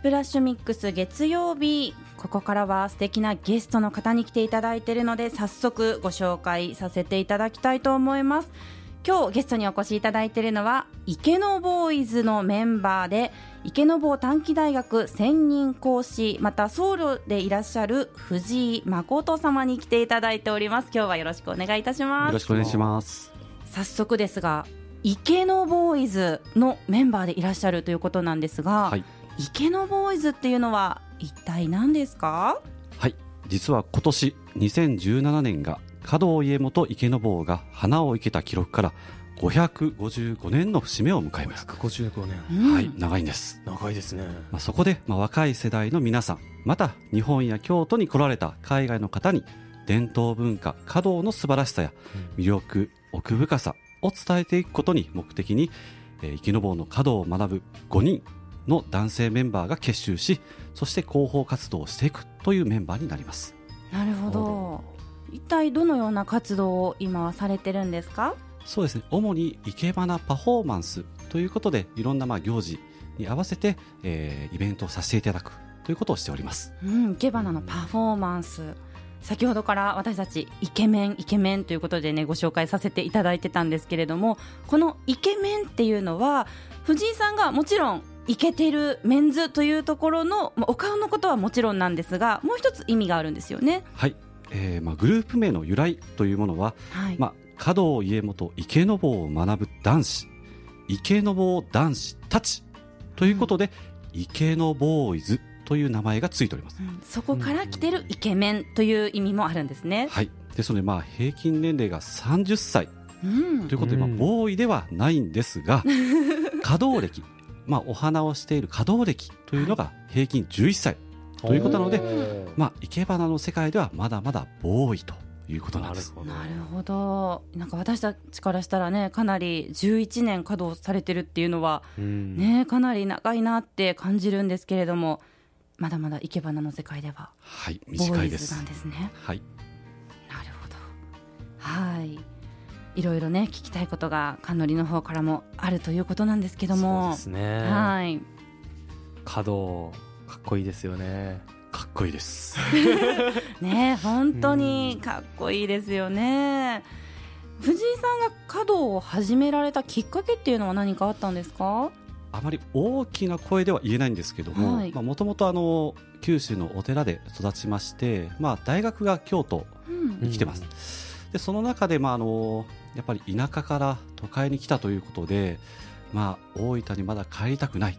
スプラッシュミックス月曜日ここからは素敵なゲストの方に来ていただいているので早速ご紹介させていただきたいと思います。今日ゲストにお越しいただいているのは池野ボーイズのメンバーで池野坊短期大学専任講師また僧侶でいらっしゃる藤井誠様に来ていただいております。今日はよろしくお願いいたします。よろしくお願いします。早速ですが池野ボーイズのメンバーでいらっしゃるということなんですが、はい、池野ボーイズっていうのは一体何ですか？はい。実は今年2017年が加藤家元池野坊が花を生けた記録から555年の節目を迎えます。555年、はい。長いんです。長いですね、まあ、そこで、まあ、若い世代の皆さんまた日本や京都に来られた海外の方に伝統文化華道の素晴らしさや魅力、奥深さを伝えていくことに目的に、えー、池坊の華道を学ぶ5人の男性メンバーが結集しそして広報活動をしていくというメンバーになります。なるほど。一体どのような活動を今はされてるんですか？そうですね。主に生け花パフォーマンスということでいろんなまあ行事に合わせて、えー、イベントをさせていただくということをしております、うん、生け花のパフォーマンス。先ほどから私たちイケメンイケメンということでねご紹介させていただいてたんですけれどもこのイケメンっていうのは藤井さんがもちろんイケてるメンズというところのお顔のことはもちろんなんですがもう一つ意味があるんですよね。はい、えーまあ、グループ名の由来というものは、はい。まあ、華道家元池坊を学ぶ男子池坊男子たちということで、うん、池ボーイズという名前がついております、うん、そこから来てるイケメンという意味もあるんですね、はい。ですのでまあ平均年齢が30歳、うん、ということで、まあ、ボーイではないんですが 稼働歴、まあ、お花をしている稼働歴というのが平均11歳ということなので、まあ、生け花の世界ではまだまだボーイということなんです。なるほど。なんか私たちからしたらねかなり11年稼働されてるっていうのは、ね、かなり長いなって感じるんですけれどもまだまだ生け花の世界でははい短いですなんですね。はい。なるほど。はいいろいろね聞きたいことがかのりの方からもあるということなんですけども。そうですね。はい。稼働かっこいいですよね。かっこいいです。ね本当にかっこいいですよね。藤井さんが華道を始められたきっかけっていうのは何かあったんですか？あまり大きな声では言えないんですけどももともと九州のお寺で育ちまして、まあ、大学が京都に来てます、うん、でその中で、まあ、あのやっぱり田舎から都会に来たということで、まあ、大分にまだ帰りたくない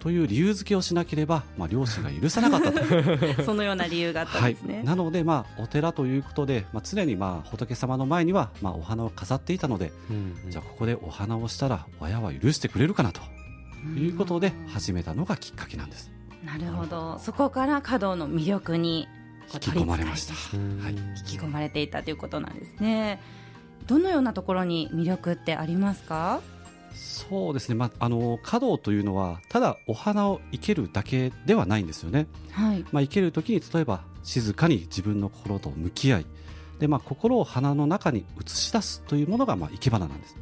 という理由付けをしなければ、まあ、両親が許さなかったと。そのような理由があったんですね、はい、なので、まあ、お寺ということで、まあ、常に、まあ、仏様の前には、まあ、お花を飾っていたので、うんうん、じゃあここでお花をしたら親は許してくれるかなと。いうことで始めたのがきっかけなんです。なるほど。そこから華道の魅力に引き込まれました、はい、引き込まれていたということなんですね。どのようなところに魅力ってありますか？そうですね、まあ、あの華道というのはただお花を生けるだけではないんですよね、はい。まあ、生ける時に例えば静かに自分の心と向き合い。で、まあ、心を花の中に映し出すというものが、まあ、生け花なんです。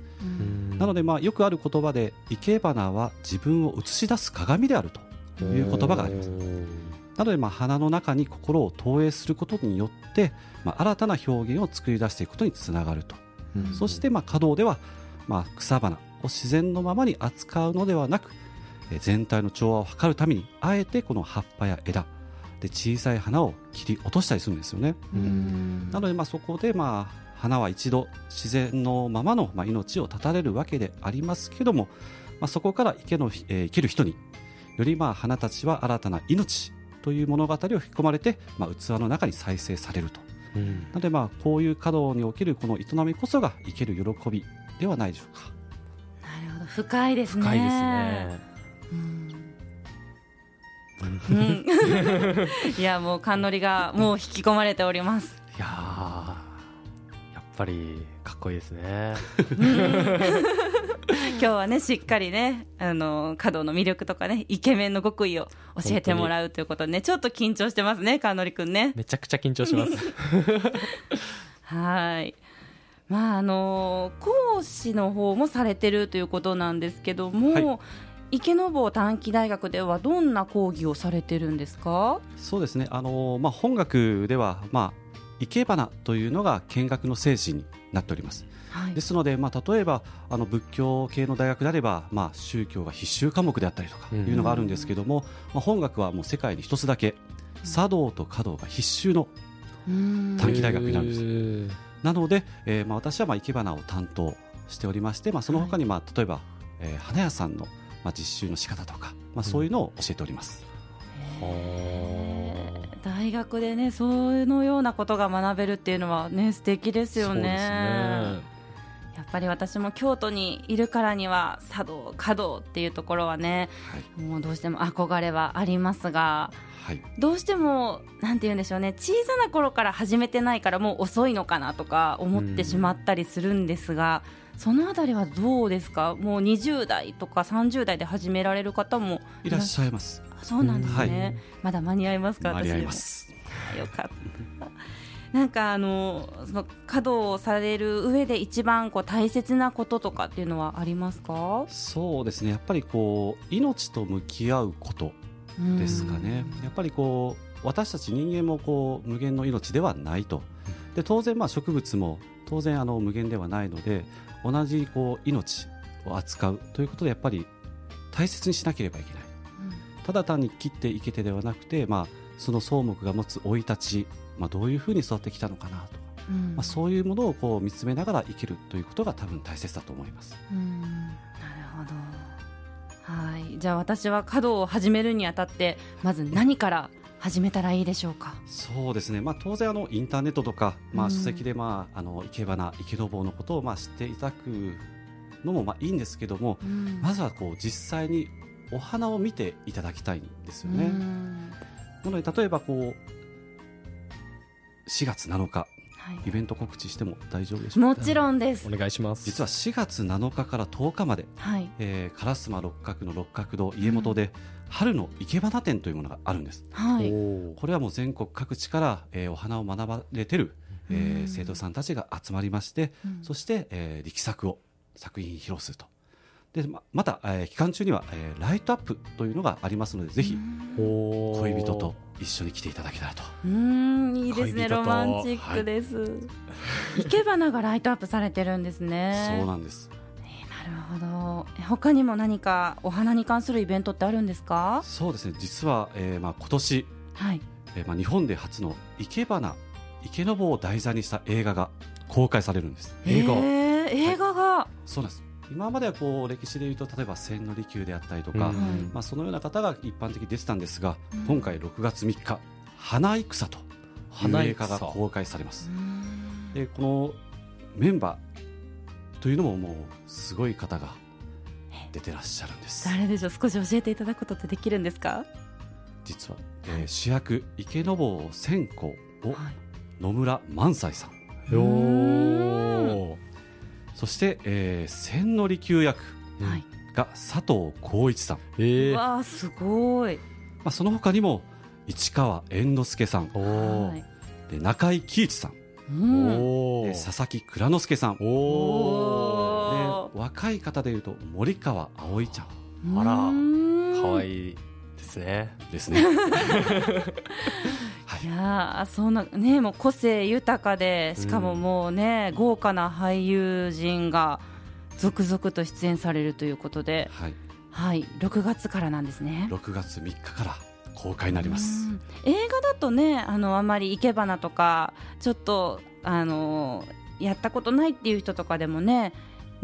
なので、まあ、よくある言葉で生け花は自分を映し出す鏡であるという言葉がありますなので、まあ、花の中に心を投影することによって、まあ、新たな表現を作り出していくことにつながると。そして、まあ、華道では、まあ、草花を自然のままに扱うのではなく全体の調和を図るためにあえてこの葉っぱや枝で小さい花を切り落としたりするんですよね。なのでまあそこでまあ花は一度自然のままのまあ命を絶たれるわけでありますけども、まあ、そこから生けの、えー、生ける人によりまあ花たちは新たな命という物語を吹き込まれて、まあ、器の中に再生されると、うん、なのでまあこういう華道におけるこの営みこそが生ける喜びではないでしょうか。なるほど。深いですね。深いですね、うん、いやもう冠のりがもう引き込まれております。いやぱりかっこいいですね 今日はねしっかりねあの華道の魅力とかねイケメンの極意を教えてもらうということでねちょっと緊張してますね川典くんね。めちゃくちゃ緊張します。はい。まああの講師の方もされてるということなんですけども、はい。池坊短期大学ではどんな講義をされてるんですか？そうですね。あの、まあ、本学では、まあ、生け花というのが見学の精神になっております、はい、ですので、まあ、例えばあの仏教系の大学であれば、まあ、宗教が必修科目であったりとかいうのがあるんですけども、まあ、本学はもう世界に一つだけ茶道と華道が必修の短期大学になるんです。なので、えーまあ、私はまあ生け花を担当しておりまして、まあ、その他にまあ例えば、えー、花屋さんのまあ実習の仕方とか、まあ、そういうのを教えております。大学でねそのようなことが学べるっていうのはね素敵ですよね。ねやっぱり私も京都にいるからには茶道華道っていうところはね、はい、もうどうしても憧れはありますが、はい、どうしてもなんて言うんでしょうね小さな頃から始めてないからもう遅いのかなとか思ってしまったりするんですが、そのあたりはどうですか？もう20代とか30代で始められる方もいらっしゃいます。そうなんですね、はい、まだ間に合いますか？間に合います。よかったなんかあのその稼働をされる上で一番こう大切なこととかっていうのはありますか？そうですね。やっぱりこう命と向き合うことですかね。やっぱりこう私たち人間もこう無限の命ではないと。で当然まあ植物も当然あの無限ではないので同じこう命を扱うということでやっぱり大切にしなければいけない、うん、ただ単に切っていけてではなくて、まあ、その草木が持つ生い立ち、まあ、どういうふうに育ってきたのかなと。か、うん、まあ、そういうものをこう見つめながら生きるということが多分大切だと思います。うん。なるほど。はい。じゃあ私は華道を始めるにあたってまず何から始めたらいいでしょうか？そうですね、まあ、当然あのインターネットとか、まあ、書籍で、まあ、あの生け花生けどぼうのことをまあ知っていただくのもまあいいんですけども、まずはこう実際にお花を見ていただきたいんですよね。なので例えばこう4月7日。イベント告知しても大丈夫でしょうか？もちろんです。お願いします。実は4月7日から10日まで、はい。えー、烏丸六角の六角堂家元で、春の生け花展というものがあるんです、はい、これはもう全国各地から、えー、お花を学ばれてる、えー、生徒さんたちが集まりまして、うん、そして、えー、力作を作品披露するとでままた、えー、期間中には、えー、ライトアップというのがありますのでぜひ恋人と一緒に来ていただけたらと。うんいいですねロマンチックです、はい、生け花がライトアップされてるんですね。そうなんです。なるほど。他にも何かお花に関するイベントってあるんですか？そうですね。実は、えーまあ、今年、はい。えーまあ、日本で初の生け花池坊を題材にした映画が公開されるんです。映画、えー、映画が、はい、そうなんです今まではこう歴史でいうと例えば千利休であったりとか、うん、まあ、そのような方が一般的に出てたんですが、うん、今回6月3日「花戦」という映画が公開されます。でこのメンバーというのももうすごい方が出てらっしゃるんです。誰でしょう？少し教えていただくことってできるんですか？実は、えー、主役池坊千子を野村萬斎さん、はい、そして、えー、千利休役が佐藤浩一さん、えー、わあすごい、まあ、その他にも市川猿之助さん。で中井貴一さん。で佐々木蔵之介さん。で若い方でいうと森川葵ちゃん。あら。可愛いですね。ですね い。やそんなねもう個性豊かでしかももうね、うん、豪華な俳優陣が続々と出演されるということで、はい、はい、6月からなんですね。6月3日から公開になります。映画だとねあのあまり生け花とかちょっとあのやったことないっていう人とかでもね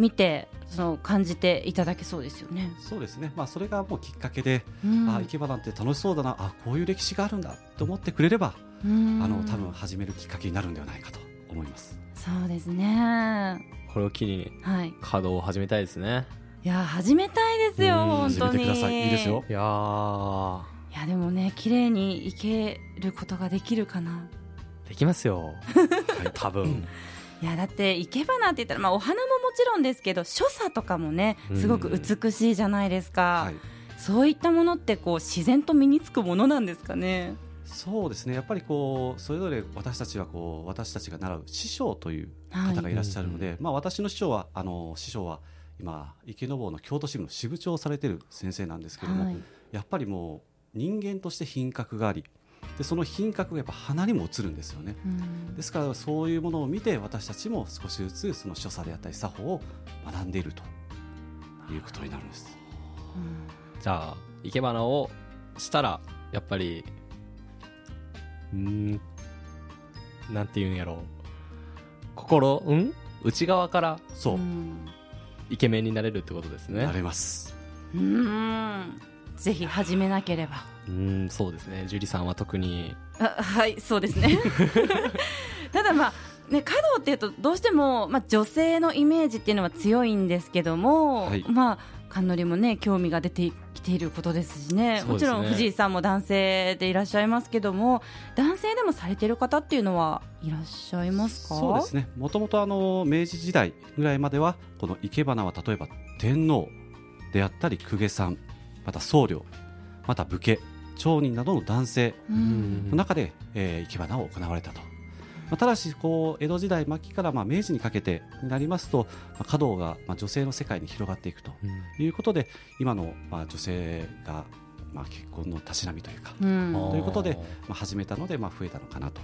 見てその感じていただけそうですよね。そうですね。まあそれがもうきっかけで、うん、あ生け花って楽しそうだな、あこういう歴史があるんだと思ってくれれば、うん、あの多分始めるきっかけになるんではないかと思います。そうですね。これを機に、はい、稼働を始めたいですね。いや始めたいですよ、本当に。いいですよ。いやいやでもね綺麗にいけることができるかな。できますよ。はい、多分。いやだって生け花って言ったら、まあ、お花ももちろんですけど所作とかもねすごく美しいじゃないですか、はい、そういったものってこう自然と身につくものなんですかね？そうですね。やっぱりこうそれぞれ私たちはこう私たちが習う師匠という方がいらっしゃるので、はい、まあ、私の師匠はあの師匠は今池坊の京都支部の支部長をされている先生なんですけども、はい、やっぱりもう人間として品格がありでその品格がやっぱ花にも映るんですよね、ですからそういうものを見て私たちも少しずつその所作であったり作法を学んでいるということになるんです、じゃあ生け花をしたらやっぱりうんなんていうんやろう。心うん？内側からそう。イケメンになれるってことですね。なれます。うんぜひ始めなければ。うんそうですね。樹里さんは特に。あはいそうですね。ただまあね、華道っていうとどうしても、まあ、女性のイメージっていうのは強いんですけども、はい、まあ冠もね興味が出てきていることですしね、ね、もちろん藤井さんも男性でいらっしゃいますけども男性でもされてる方っていうのはいらっしゃいますか？そうですね。もともとあの明治時代ぐらいまではこの生け花は例えば天皇であったり公家さんまた僧侶また武家町人などの男性の中で、えー、生け花を行われたと。まあ、ただしこう江戸時代末期からまあ明治にかけてになりますと、まあ、華道がまあ女性の世界に広がっていくということで、うん、今のまあ女性がまあ結婚のたしなみというか、うん、ということでまあ始めたのでまあ増えたのかなと、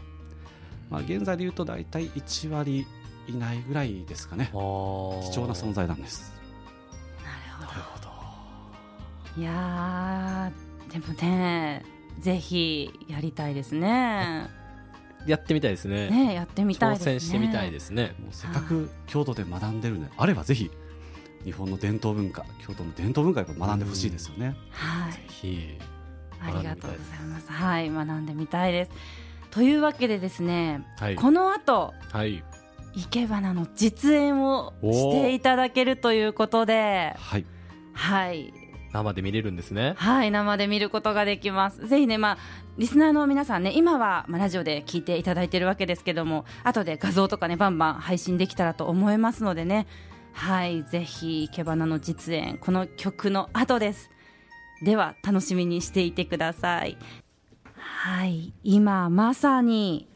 まあ、現在でいうと大体1割いないぐらいですかね。貴重な存在なんですいやでもねぜひやりたいですねやってみたいですね。ねやってみたい、ね、挑戦してみたいですね。もうせっかく京都で学んでるのであればぜひ日本の伝統文化、京都の伝統文化を学んでほしいですよね。はい。ぜひ。ありがとうございます。はい、学んでみたいです。というわけでですね、はい、この後、はい、生け花の実演をしていただけるということで、はい、はい、生で見れるんですね。はい生で見ることができます。ぜひねまあリスナーの皆さんね今は、まあ、ラジオで聞いていただいてるわけですけども後で画像とかねバンバン配信できたらと思いますのでね。はいぜひいけばなの実演この曲の後です。では楽しみにしていてください。はい今まさに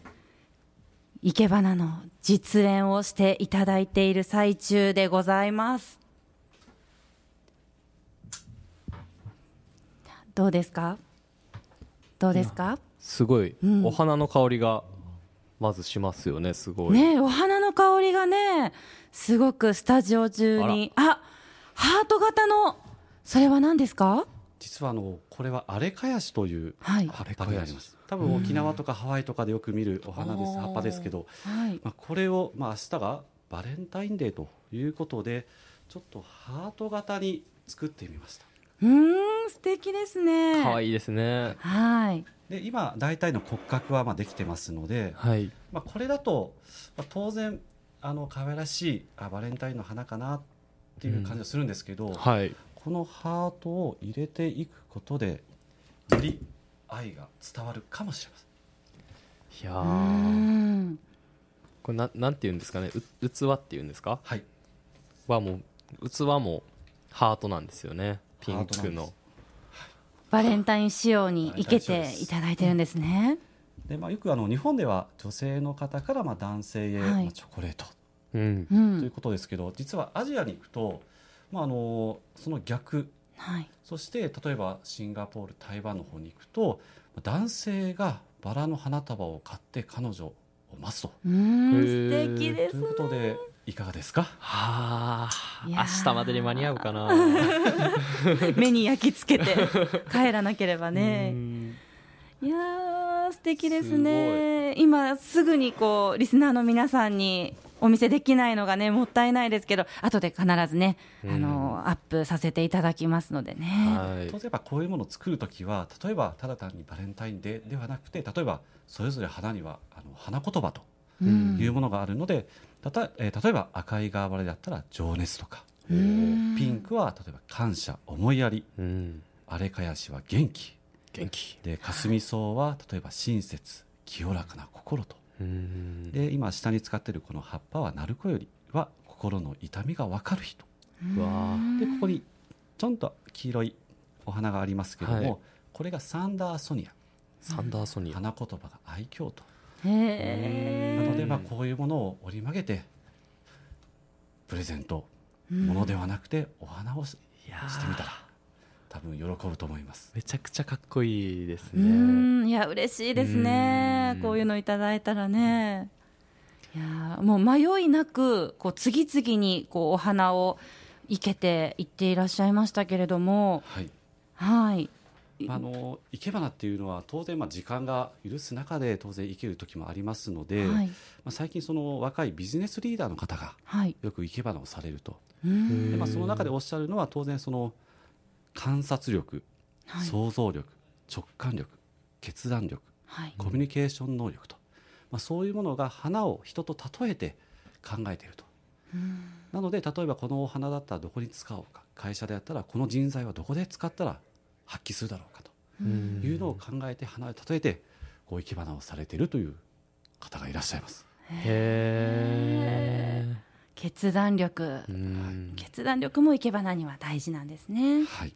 いけばなの実演をしていただいている最中でございます。どうですか？どうですか？すごい、うん、お花の香りがまずしますよねすごい。ねお花の香りがねすごくスタジオ中に。あハート型のそれは何ですか？実はあのこれはアレカヤシという、はい、葉っぱがあります。多分沖縄とかハワイとかでよく見るお花です、葉っぱですけど、はい、まあ、これを、まあ、明日がバレンタインデーということでちょっとハート型に作ってみましたうん素敵ですね。可愛いですね。はい。で今大体の骨格はまあできてますので、はい。まあ、これだと、まあ、当然あの可愛らしいあバレンタインの花かなっていう感じがするんですけど、うん。はい、このハートを入れていくことでより愛が伝わるかもしれません。いやこれななんていうんですかね？う器っていうんですか？はい。はもう器もハートなんですよねピンクの。バレンタイン仕様に生けていただいてるんですね。でまあ、よくあの日本では女性の方からまあ男性へ、まあ、チョコレート、うん、ということですけど実はアジアに行くと、まあ、あのその逆、はい、そして例えばシンガポール台湾の方に行くと男性がバラの花束を買って彼女を待つと。素敵です、ね、ということでいかがですか？はあ明日までに間に合うかな。目に焼き付けて帰らなければね。いや素敵ですね。今すぐにこうリスナーの皆さんにお見せできないのがねもったいないですけど後で必ずね、あのアップさせていただきますのでね、はい、当然やっぱこういうものを作る時は例えばただ単にバレンタインデーではなくて例えばそれぞれ花にはあの花言葉というものがあるので、たたえー、例えば赤いガーバレだったら情熱とか。ピンクは例えば感謝思いやり。あれかやしは元気。元気。で霞草は例えば親切清らかな心と。で今下に使っているこの葉っぱは鳴子よりは心の痛みが分かる人。でここにちょんと黄色いお花がありますけども、はい、これがサンダーソニア。サンダーソニア。花言葉が愛嬌となのでまあこういうものを折り曲げてプレゼントものではなくてお花をしてみたら多分喜ぶと思います。めちゃくちゃかっこいいですね。いや嬉しいですね。こういうのいただいたらね。いやもう迷いなくこう次々にこうお花を生けていっていらっしゃいましたけれども。はい、はいあの生け花っていうのは当然まあ時間が許す中で当然生ける時もありますので、はい、まあ、最近その若いビジネスリーダーの方がよく生け花をされると、はい、でまあ、その中でおっしゃるのは当然その観察力、はい、想像力直感力決断力、コミュニケーション能力と、まあ、そういうものが花を人と例えて考えていると。なので例えばこのお花だったらどこに使おうか会社でやったらこの人材はどこで使ったら発揮するだろうかというのを考えて花を例えてこう生け花をされているという方がいらっしゃいます。へ決断力決断力も生け花には大事なんですね。はい、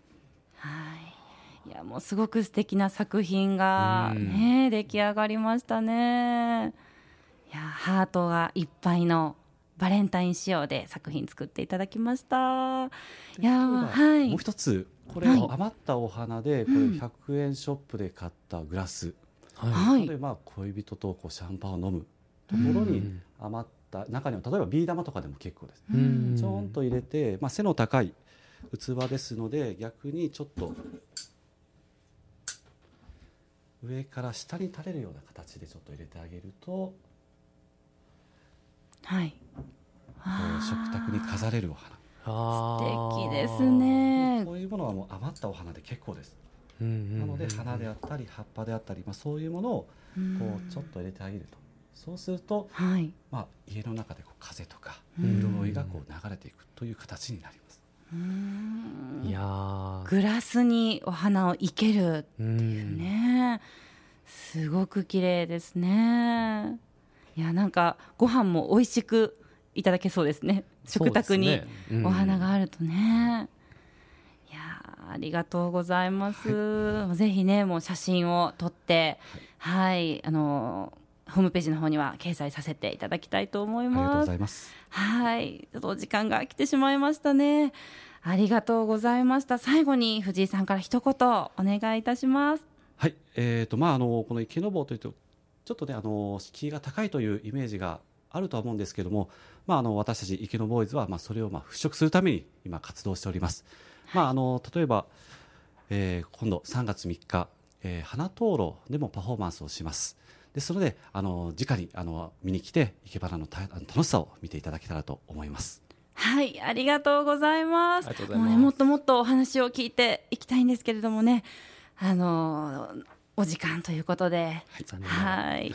はいいやもうすごく素敵な作品がね出来上がりましたね。いやハートがいっぱいのバレンタイン仕様で作品作っていただきました。いやはい。もう一つこれ余ったお花で、これ100円ショップで買ったグラス、はい、でまあ恋人とこうシャンパンを飲む。ところに余った中には例えばビー玉とかでも結構です、ね、ちょんと入れて、まあ、背の高い器ですので逆にちょっと上から下に垂れるような形でちょっと入れてあげると、はい、食卓に飾れるお花素敵ですね。こういうものはもう余ったお花で結構です、なので花であったり葉っぱであったり、まあ、そういうものをこうちょっと入れてあげると。そうすると、はい、まあ、家の中でこう風とか潤いがこう流れていくという形になります。いやグラスにお花を生けるっていうね。すごく綺麗ですね。いやなんかご飯も美味しくいただけそうですね食卓にお花があるとね、いやありがとうございます、はい、ぜひねもう写真を撮ってはい、はい、あのホームページの方には掲載させていただきたいと思います。ありがとうございます。はい、ちょっとお時間が来てしまいましたね。ありがとうございました。最後に藤井さんから一言お願いいたします。はい、えっ、ー、とまああのこの池の坊というとちょっとねあの敷居が高いというイメージがあるとは思うんですけども、まあ、あの私たち池のボーイズは、まあ、それをまあ払拭するために今活動しております、まあ、あの例えば、えー、今度3月3日、えー、花灯籠でもパフォーマンスをします。ですのであの直にあの見に来て生け花の楽しさを見ていただけたらと思います。はいありがとうございます。もうねもっともっとお話を聞いていきたいんですけれどもねあのお時間ということで。はい。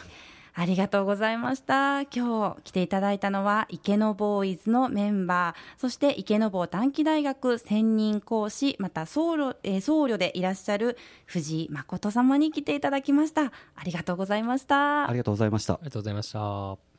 ありがとうございました。今日来ていただいたのは池のボーイズのメンバー、そして池の坊短期大学専任講師、また僧侶,、えー、僧侶でいらっしゃる藤井誠様に来ていただきました。ありがとうございました。ありがとうございました。ありがとうございました。